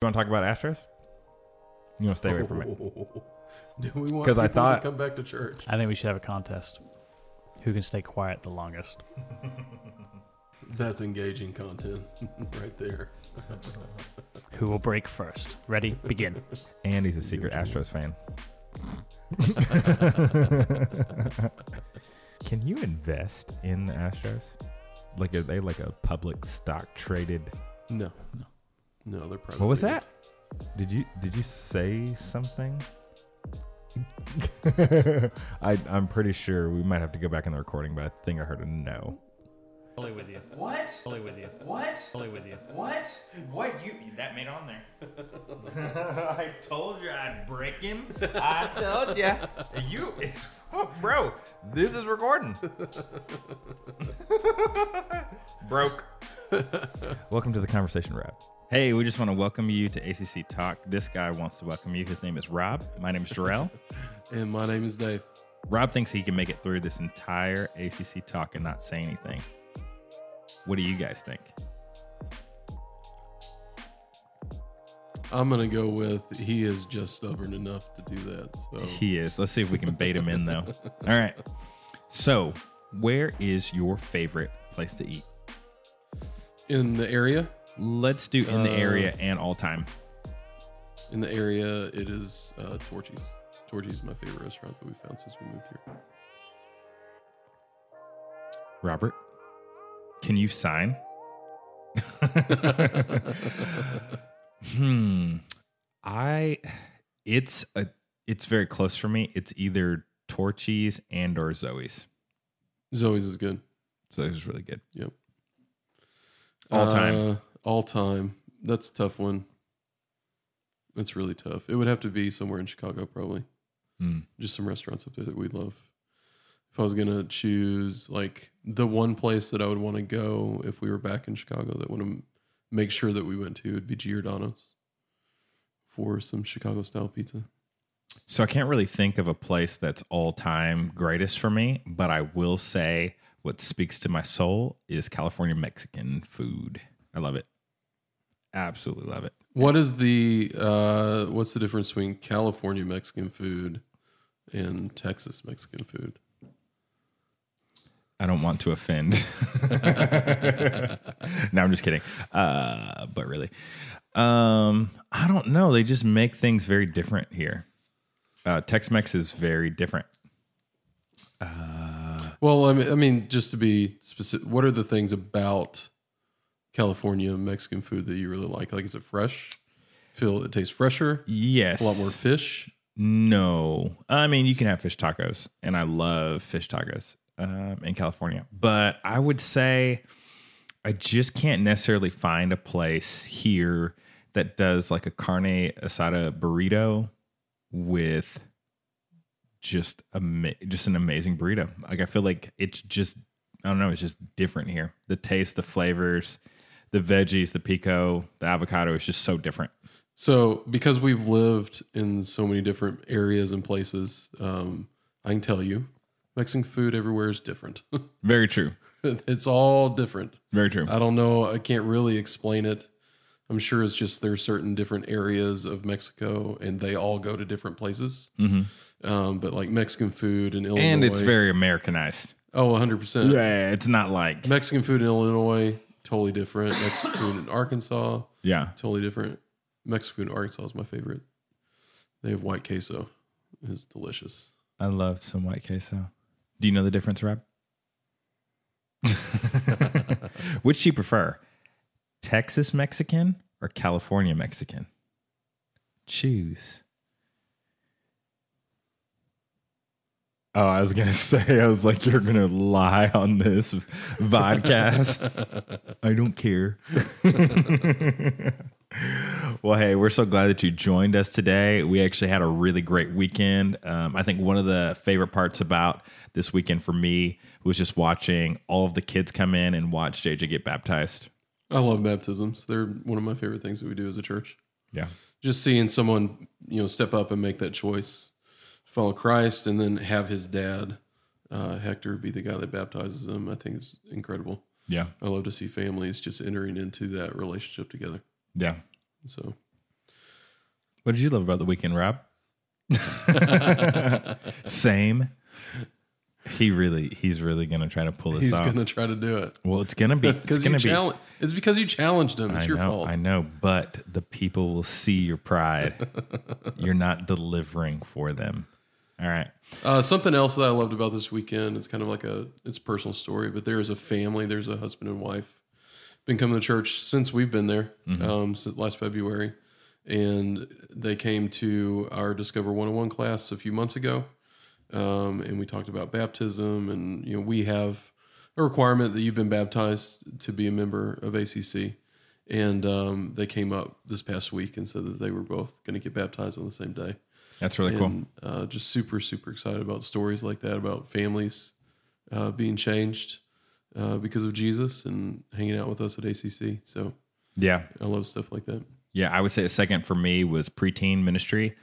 You want to talk about Astros? You want to stay away from it? Do we want 'Cause I people thought- to come back to church? I think we should have a contest. Who can stay quiet the longest? That's engaging content right there. Who will break first? Ready? Begin. And he's a secret Astros fan. Can you invest in the Astros? Like, are they like a public stock traded? No. No, no, no. They're private. What was that? Did you did you say something? I I'm pretty sure we might have to go back in the recording, but I think I heard a no. Fully with you. What? Fully with you. What? Fully with you. What? What you that made on there? I told you I'd break him. I told you. You, oh, bro. This is recording. Broke. welcome to the conversation, Rob. Hey, we just want to welcome you to ACC Talk. This guy wants to welcome you. His name is Rob. My name is Jarrell. And my name is Dave. Rob thinks he can make it through this entire ACC talk and not say anything. What do you guys think? I'm gonna go with he is just stubborn enough to do that. So He is. Let's see if we can bait him in, though. All right. So, where is your favorite place to eat? in the area, Let's do in the Uh, area and all time. in the area, it is uh, Torchy's. Torchy's is my favorite restaurant that we found since we moved here. Robert, can you sign? hmm. I. It's a. It's very close for me. It's either Torchy's and or Zoe's. Zoe's is good. Zoe's is really good. Yep. All time. Uh, all time. That's a tough one. It's really tough. It would have to be somewhere in Chicago, probably. Hmm. Just some restaurants up there that we love. If I was gonna choose like the one place that I would want to go if we were back in Chicago that would make sure that we went to would be Giordano's for some Chicago style pizza. So I can't really think of a place that's all time greatest for me, but I will say what speaks to my soul is California Mexican food. I love it. Absolutely love it. What is the uh, what's the difference between California Mexican food and Texas Mexican food? I don't want to offend. no, I'm just kidding. Uh, but really, um, I don't know. They just make things very different here. Uh, Tex-Mex is very different. Uh, Well, I mean, I mean, just to be specific, what are the things about California Mexican food that you really like? Like, is it fresh? Feel it tastes fresher? Yes, A lot more fish. No, I mean you can have fish tacos, and I love fish tacos um, in California. But I would say I just can't necessarily find a place here that does like a carne asada burrito with just a just an amazing burrito. Like I feel like it's just I don't know, it's just different here. The taste, the flavors, the veggies, the pico, the avocado is just so different. So, because we've lived in so many different areas and places, um, I can tell you, Mexican food everywhere is different. Very true. it's all different. Very true. I don't know. I can't really explain it. I'm sure it's just there's certain different areas of Mexico, and they all go to different places. Um, but like Mexican food in Illinois, and it's very Americanized. oh, 100 percent. Yeah, it's not like Mexican food in Illinois totally different. Mexican food in Arkansas yeah. totally different. Mexican food in Arkansas is my favorite. They have white queso. It's delicious. I love some white queso. Do you know the difference, Rob? Which do you prefer, Texas Mexican or California Mexican? Choose. Oh, I was gonna say, I was like, you're gonna lie on this vodcast. I don't care. well, hey, we're so glad that you joined us today. We actually had a really great weekend. Um, I think one of the favorite parts about this weekend for me was just watching all of the kids come in and watch JJ get baptized. I love baptisms. They're one of my favorite things that we do as a church. Yeah. Just seeing someone, you know, step up and make that choice, follow Christ, and then have his dad, uh, Hector, be the guy that baptizes them. I think is incredible. Yeah. I love to see families just entering into that relationship together. Yeah. So What did you love about the weekend, Rob? Same. He really, he's really going to try to pull this He's off. He's going to try to do it well, it's going to be, it's because you be. challenge. It's because you challenged him. It's I your know, fault. I know, but the people will see your pride. You're not delivering for them. All right. Uh, something else that I loved about this weekend, it's kind of like a it's a personal story, but there's a family, there's a husband and wife, been coming to church since we've been there, um, since last February, and they came to our Discover 101 class a few months ago, um, and we talked about baptism, and you know we have a requirement that you've been baptized to be a member of ACC, and um, they came up this past week and said that they were both going to get baptized on the same day That's really cool. uh, just super super excited about stories like that about families uh, being changed uh, because of Jesus and hanging out with us at ACC. So Yeah. I love stuff like that. Yeah, I would say a second for me was preteen ministry.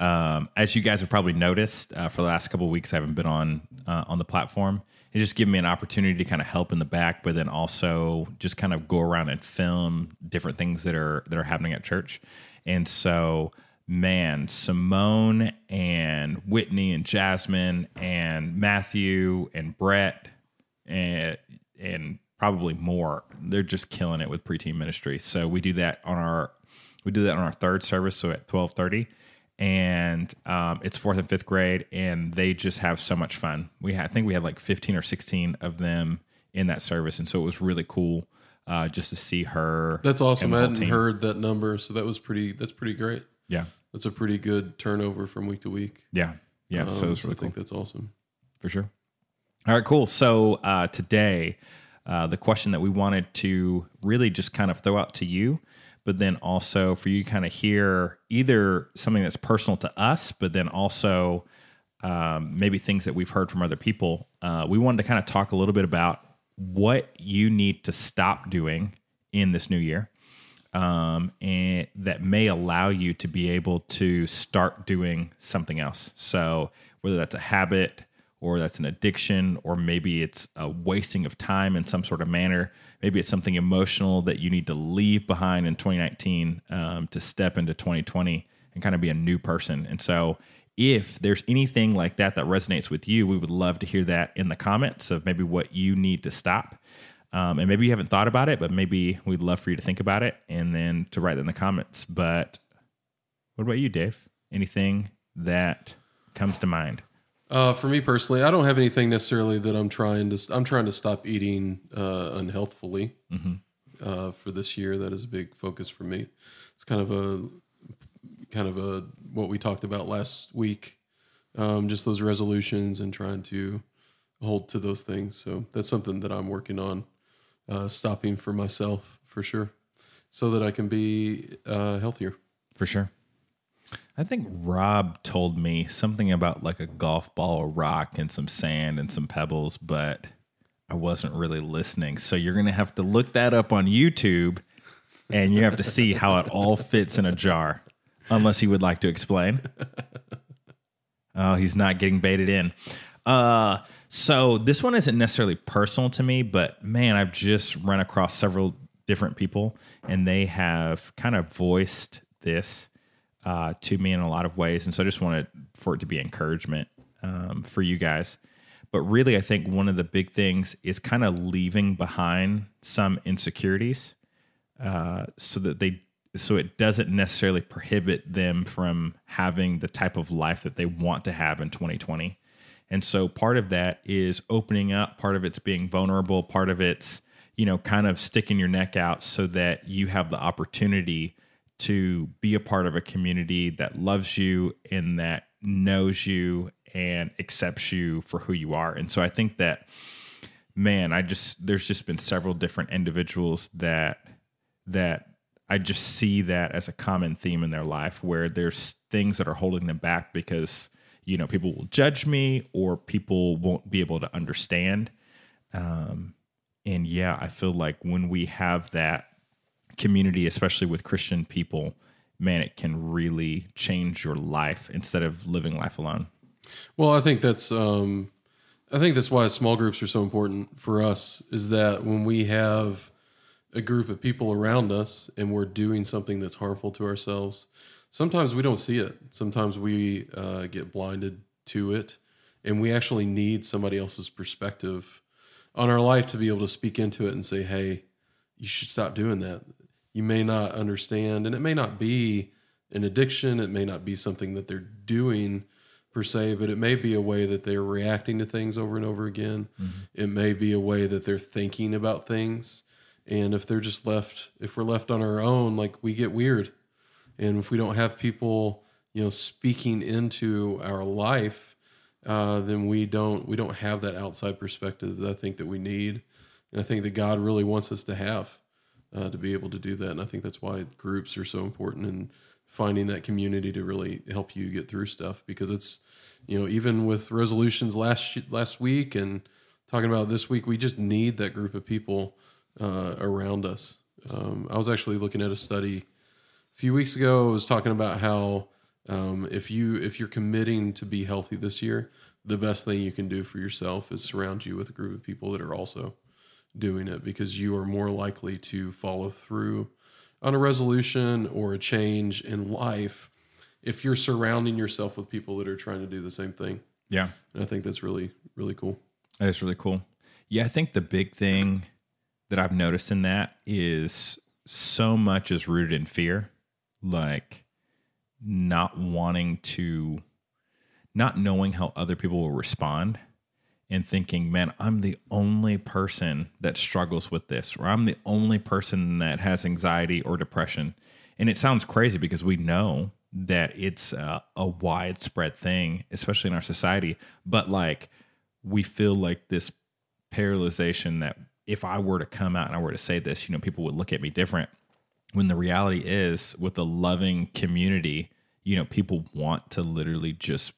Um, as you guys have probably noticed, uh, for the last couple of weeks, I haven't been on uh, on the platform. It just given me an opportunity to kind of help in the back, but then also just kind of go around and film different things that are that are happening at church. And so, man, Simone and Whitney and Jasmine and Matthew and Brett and and probably more. They're just killing it with preteen ministry. So we do that on our we do that on our third service, so at twelve thirty, and um, it's fourth and fifth grade, and they just have so much fun. We had, I think we had like fifteen or sixteen of them in that service, and so it was really cool uh, just to see her. That's awesome. I hadn't team. heard that number, so that was pretty. That's pretty great. Yeah, That's a pretty good turnover from week to week. yeah, yeah. so Um, so really I cool. think that's awesome. for sure. All right, cool. So uh, today, uh, the question that we wanted to really just kind of throw out to you, but then also for you to kind of hear either something that's personal to us, but then also um, maybe things that we've heard from other people. Uh, we wanted to kind of talk a little bit about what you need to stop doing in this new year um, and that may allow you to be able to start doing something else. So whether that's a habit or that's an addiction, or maybe it's a wasting of time in some sort of manner. Maybe it's something emotional that you need to leave behind in 2019 um, to step into 2020 and kind of be a new person. And so if there's anything like that that resonates with you, we would love to hear that in the comments of maybe what you need to stop. Um, and maybe you haven't thought about it, but maybe we'd love for you to think about it and then to write that in the comments. But what about you, Dave? Anything that comes to mind? Uh, for me personally, I don't have anything necessarily that I'm trying to. I'm trying to stop eating uh, unhealthfully uh, for this year. That is a big focus for me. It's kind of a kind of a what we talked about last week. Um, just those resolutions and trying to hold to those things. So that's something that I'm working on, uh, stopping for myself for sure, so that I can be uh, healthier. For sure. I think Rob told me something about like a golf ball, a rock, and some sand and some pebbles, but I wasn't really listening. So you're going to have to look that up on YouTube and you have to see how it all fits in a jar, unless he would like to explain. Oh, he's not getting baited in. Uh, so this one isn't necessarily personal to me, but man, I've just run across several different people and they have kind of voiced this uh, to me in a lot of ways. And so I just wanted for it to be encouragement um, for you guys. But really, I think one of the big things is kind of leaving behind some insecurities uh, so that they so it doesn't necessarily prohibit them from having the type of life that they want to have in 2020. And so part of that is opening up, part of it's being vulnerable, part of it's, you know, kind of sticking your neck out so that you have the opportunity to be a part of a community that loves you and that knows you and accepts you for who you are. And so I think that man, I just there's just been several different individuals that that I just see that as a common theme in their life where there's things that are holding them back because you know people will judge me or people won't be able to understand um and yeah i feel like when we have that community especially with christian people man it can really change your life instead of living life alone Well, I think that's um, I think that's why small groups are so important for us. Is that when we have a group of people around us and we're doing something that's harmful to ourselves, sometimes we don't see it. Sometimes we uh, get blinded to it, and we actually need somebody else's perspective on our life to be able to speak into it and say, "Hey, you should stop doing that." You may not understand, and it may not be an addiction. It may not be something that they're doing per se, but it may be a way that they're reacting to things over and over again. It may be a way that they're thinking about things. And if they're just left, if we're left on our own, like we get weird. And if we don't have people, you know, speaking into our life, uh, then we don't we don't have that outside perspective that I think that we need, and I think that God really wants us to have uh, to be able to do that. And I think that's why groups are so important and finding that community to really help you get through stuff. Because it's you know even with resolutions last last week and talking about this week we just need that group of people uh, around us. Um, i was actually looking at a study a few weeks ago I was talking about how um, if you if you're committing to be healthy this year the best thing you can do for yourself is surround you with a group of people that are also doing it because you are more likely to follow through on a resolution or a change in life if you're surrounding yourself with people that are trying to do the same thing. Yeah. And I think that's really, really cool. That is really cool. Yeah, I think the big thing that I've noticed in that is so much is rooted in fear, like not wanting to, not knowing how other people will respond and thinking, man, I'm the only person that struggles with this, or I'm the only person that has anxiety or depression. And it sounds crazy because we know that it's a, a widespread thing, especially in our society. But like, we feel like this paralyzation that if I were to come out and I were to say this, you know, people would look at me different. When the reality is, with a loving community, you know, people want to literally just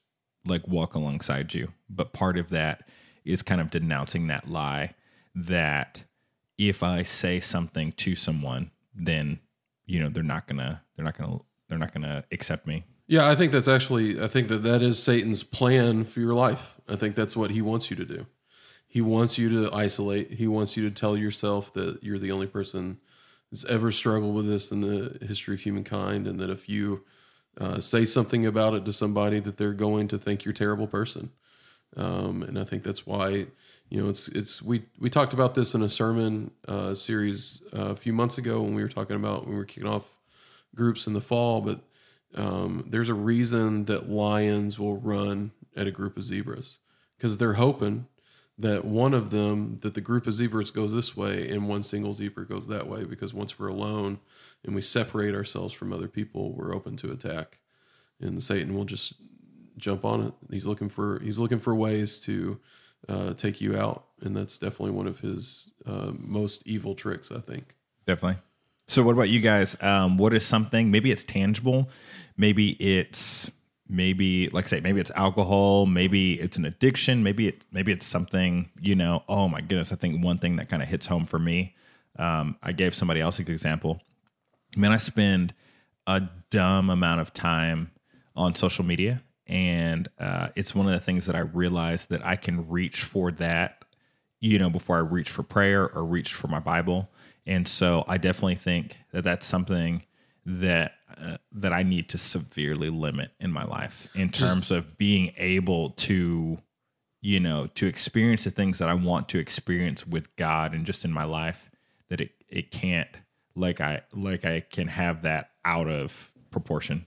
like walk alongside you. But part of that is kind of denouncing that lie that if I say something to someone, then you know they're not gonna they're not gonna they're not gonna accept me. Yeah, I think that's actually, I think that that is Satan's plan for your life. I think that's what he wants you to do. He wants you to isolate. He wants you to tell yourself that you're the only person that's ever struggled with this in the history of humankind, and that if you uh, say something about it to somebody, that they're going to think you're a terrible person. Um, and I think that's why you know it's it's we we talked about this in a sermon uh, series uh, a few months ago when we were talking about when we were kicking off groups in the fall, but um, there's a reason that lions will run at a group of zebras because they're hoping that one of them that the group of zebras goes this way and one single zebra goes that way because once we're alone and we separate ourselves from other people we're open to attack and satan will just jump on it he's looking for he's looking for ways to uh, take you out and that's definitely one of his uh, most evil tricks i think Definitely. So, what about you guys? Um, what is something? Maybe it's tangible. Maybe it's maybe like I say maybe it's alcohol. Maybe it's an addiction. Maybe it maybe it's something you know. Oh my goodness! I think one thing that kind of hits home for me. Um, I gave somebody else an example. Man, I spend a dumb amount of time on social media, and uh, it's one of the things that I realized that I can reach for that you know, before I reach for prayer or reach for my Bible. And so I definitely think that that's something that uh, that I need to severely limit in my life in terms of being able to you know to experience the things that I want to experience with God and just in my life that it it can't like I like I can have that out of proportion.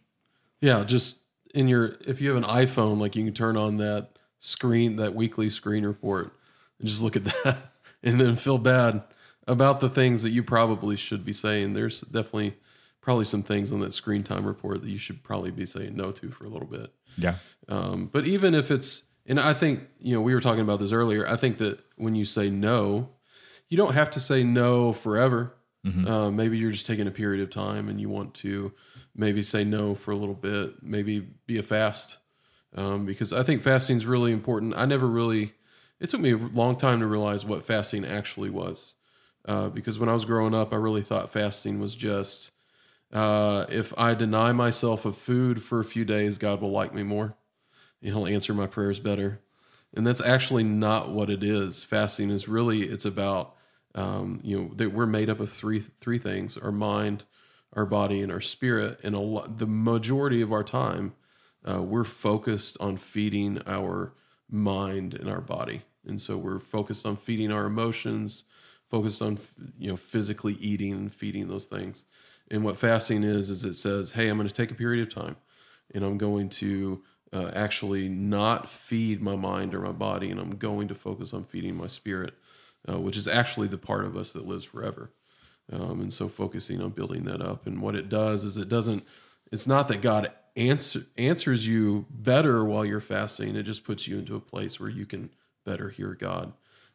Yeah, just in your if you have an iPhone, like you can turn on that screen, that weekly screen report, and just look at that, and then feel bad about the things that you probably should be saying. There's definitely probably some things on that screen time report that you should probably be saying no to for a little bit. Yeah. Um, but even if it's, and I think, you know, we were talking about this earlier. I think that when you say no, you don't have to say no forever. Uh, maybe you're just taking a period of time and you want to maybe say no for a little bit, maybe be a fast. Um, because I think fasting is really important. I never really, it took me a long time to realize what fasting actually was. Uh, because when I was growing up, I really thought fasting was just uh, if I deny myself of food for a few days, God will like me more and He'll answer my prayers better. And that's actually not what it is. Fasting is really it's about um, you know that we're made up of three three things: our mind, our body, and our spirit. And a lot, the majority of our time, uh, we're focused on feeding our mind and our body, and so we're focused on feeding our emotions, focused on you know physically eating and feeding those things. And what fasting is is it says, "Hey, I'm going to take a period of time, and I'm going to." Uh, actually, not feed my mind or my body, and I'm going to focus on feeding my spirit uh, which is actually the part of us that lives forever. Um, and so focusing on building that up. And what it does is it doesn't, it's not that God answer, answers you better while you're fasting. It just puts you into a place where you can better hear God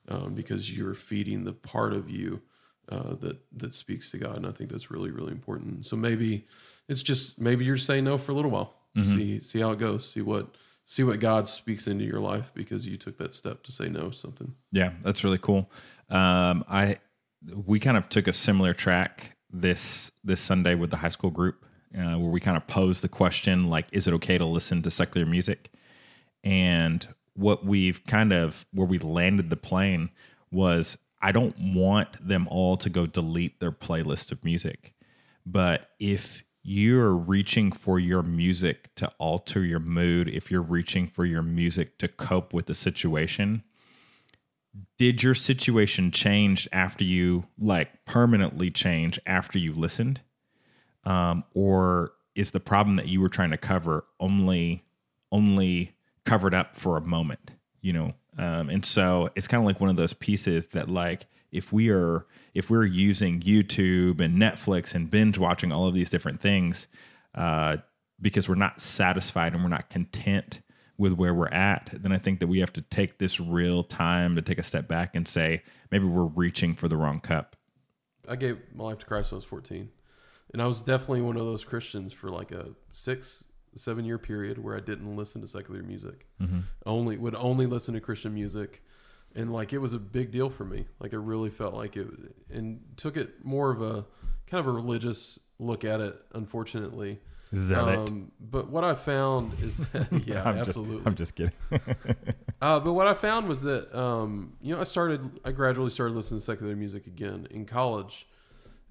um, because you're feeding the part of you uh, that, that speaks to God. And I think that's really, really important. So maybe it's just, maybe you're saying no for a little while. Mm-hmm. See, see how it goes. See what, see what God speaks into your life because you took that step to say no to something. Yeah, that's really cool. Um, I we kind of took a similar track this this Sunday with the high school group, uh, where we kind of posed the question like, is it okay to listen to secular music? And what we've kind of where we landed the plane was, I don't want them all to go delete their playlist of music, but if you're reaching for your music to alter your mood, if you're reaching for your music to cope with the situation, did your situation change after you like permanently change after you listened? Um, or is the problem that you were trying to cover only only covered up for a moment? You know, um, and so it's kind of like one of those pieces that like if we are if we're using YouTube and Netflix and binge watching all of these different things uh, because we're not satisfied and we're not content with where we're at, then I think that we have to take this real time to take a step back and say maybe we're reaching for the wrong cup. I gave my life to Christ when I was 14. And I was definitely one of those Christians for like a six, seven year period where I didn't listen to secular music. Mm-hmm. Only would only listen to Christian music and like it was a big deal for me. Like it really felt like it, and took it more of a kind of a religious look at it. Unfortunately, zealot. Um, but what I found is that yeah, I'm absolutely. Just, I'm just kidding. uh, but what I found was that um, you know I started I gradually started listening to secular music again in college,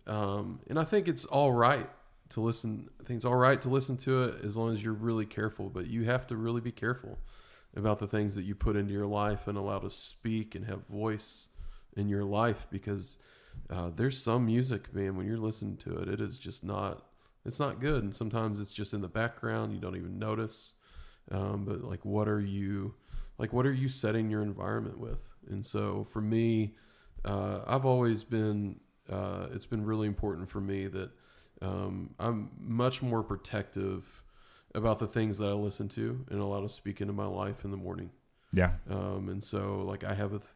um, and I think it's all right to listen. I think it's all right to listen to it as long as you're really careful. But you have to really be careful about the things that you put into your life and allow to speak and have voice in your life because uh, there's some music, man, when you're listening to it, it is just not, it's not good. And sometimes it's just in the background. You don't even notice. Um, but like, what are you, like, what are you setting your environment with? And so for me, uh, I've always been, uh, it's been really important for me that um, I'm much more protective about the things that I listen to and allow to speak into my life in the morning. Yeah. Um, and so like I have a, th-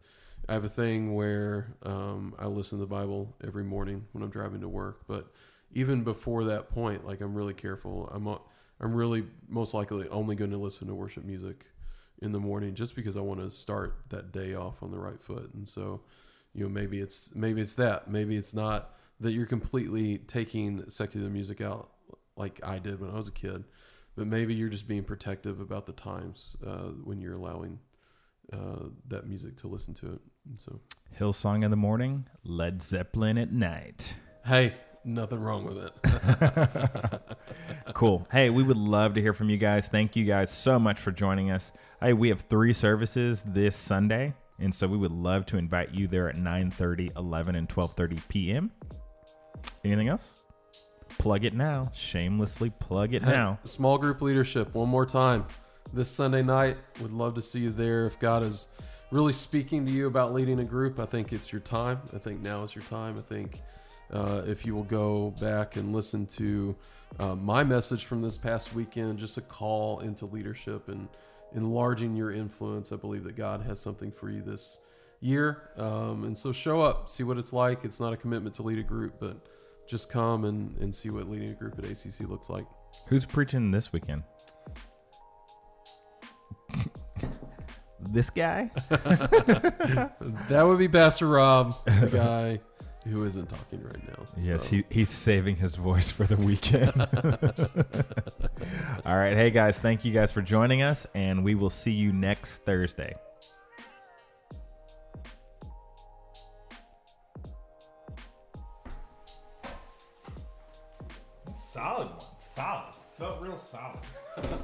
I have a thing where um, I listen to the Bible every morning when I'm driving to work. But even before that point, like I'm really careful. I'm I'm really most likely only going to listen to worship music in the morning just because I want to start that day off on the right foot. And so, you know, maybe it's maybe it's that. Maybe it's not that you're completely taking secular music out like I did when I was a kid but maybe you're just being protective about the times uh, when you're allowing uh, that music to listen to it. And so, Hillsong in the morning, Led Zeppelin at night. Hey, nothing wrong with it. cool. Hey, we would love to hear from you guys. Thank you guys so much for joining us. Hey, we have three services this Sunday, and so we would love to invite you there at 9:30, 11, and 12:30 p.m. Anything else? Plug it now. Shamelessly plug it now. Small group leadership, one more time. This Sunday night, would love to see you there. If God is really speaking to you about leading a group, I think it's your time. I think now is your time. I think uh, if you will go back and listen to uh, my message from this past weekend, just a call into leadership and enlarging your influence, I believe that God has something for you this year. Um, and so show up, see what it's like. It's not a commitment to lead a group, but just come and, and see what leading a group at ACC looks like. Who's preaching this weekend? this guy? that would be Pastor Rob, the guy who isn't talking right now. Yes, so. he, he's saving his voice for the weekend. All right. Hey, guys, thank you guys for joining us, and we will see you next Thursday. Solid.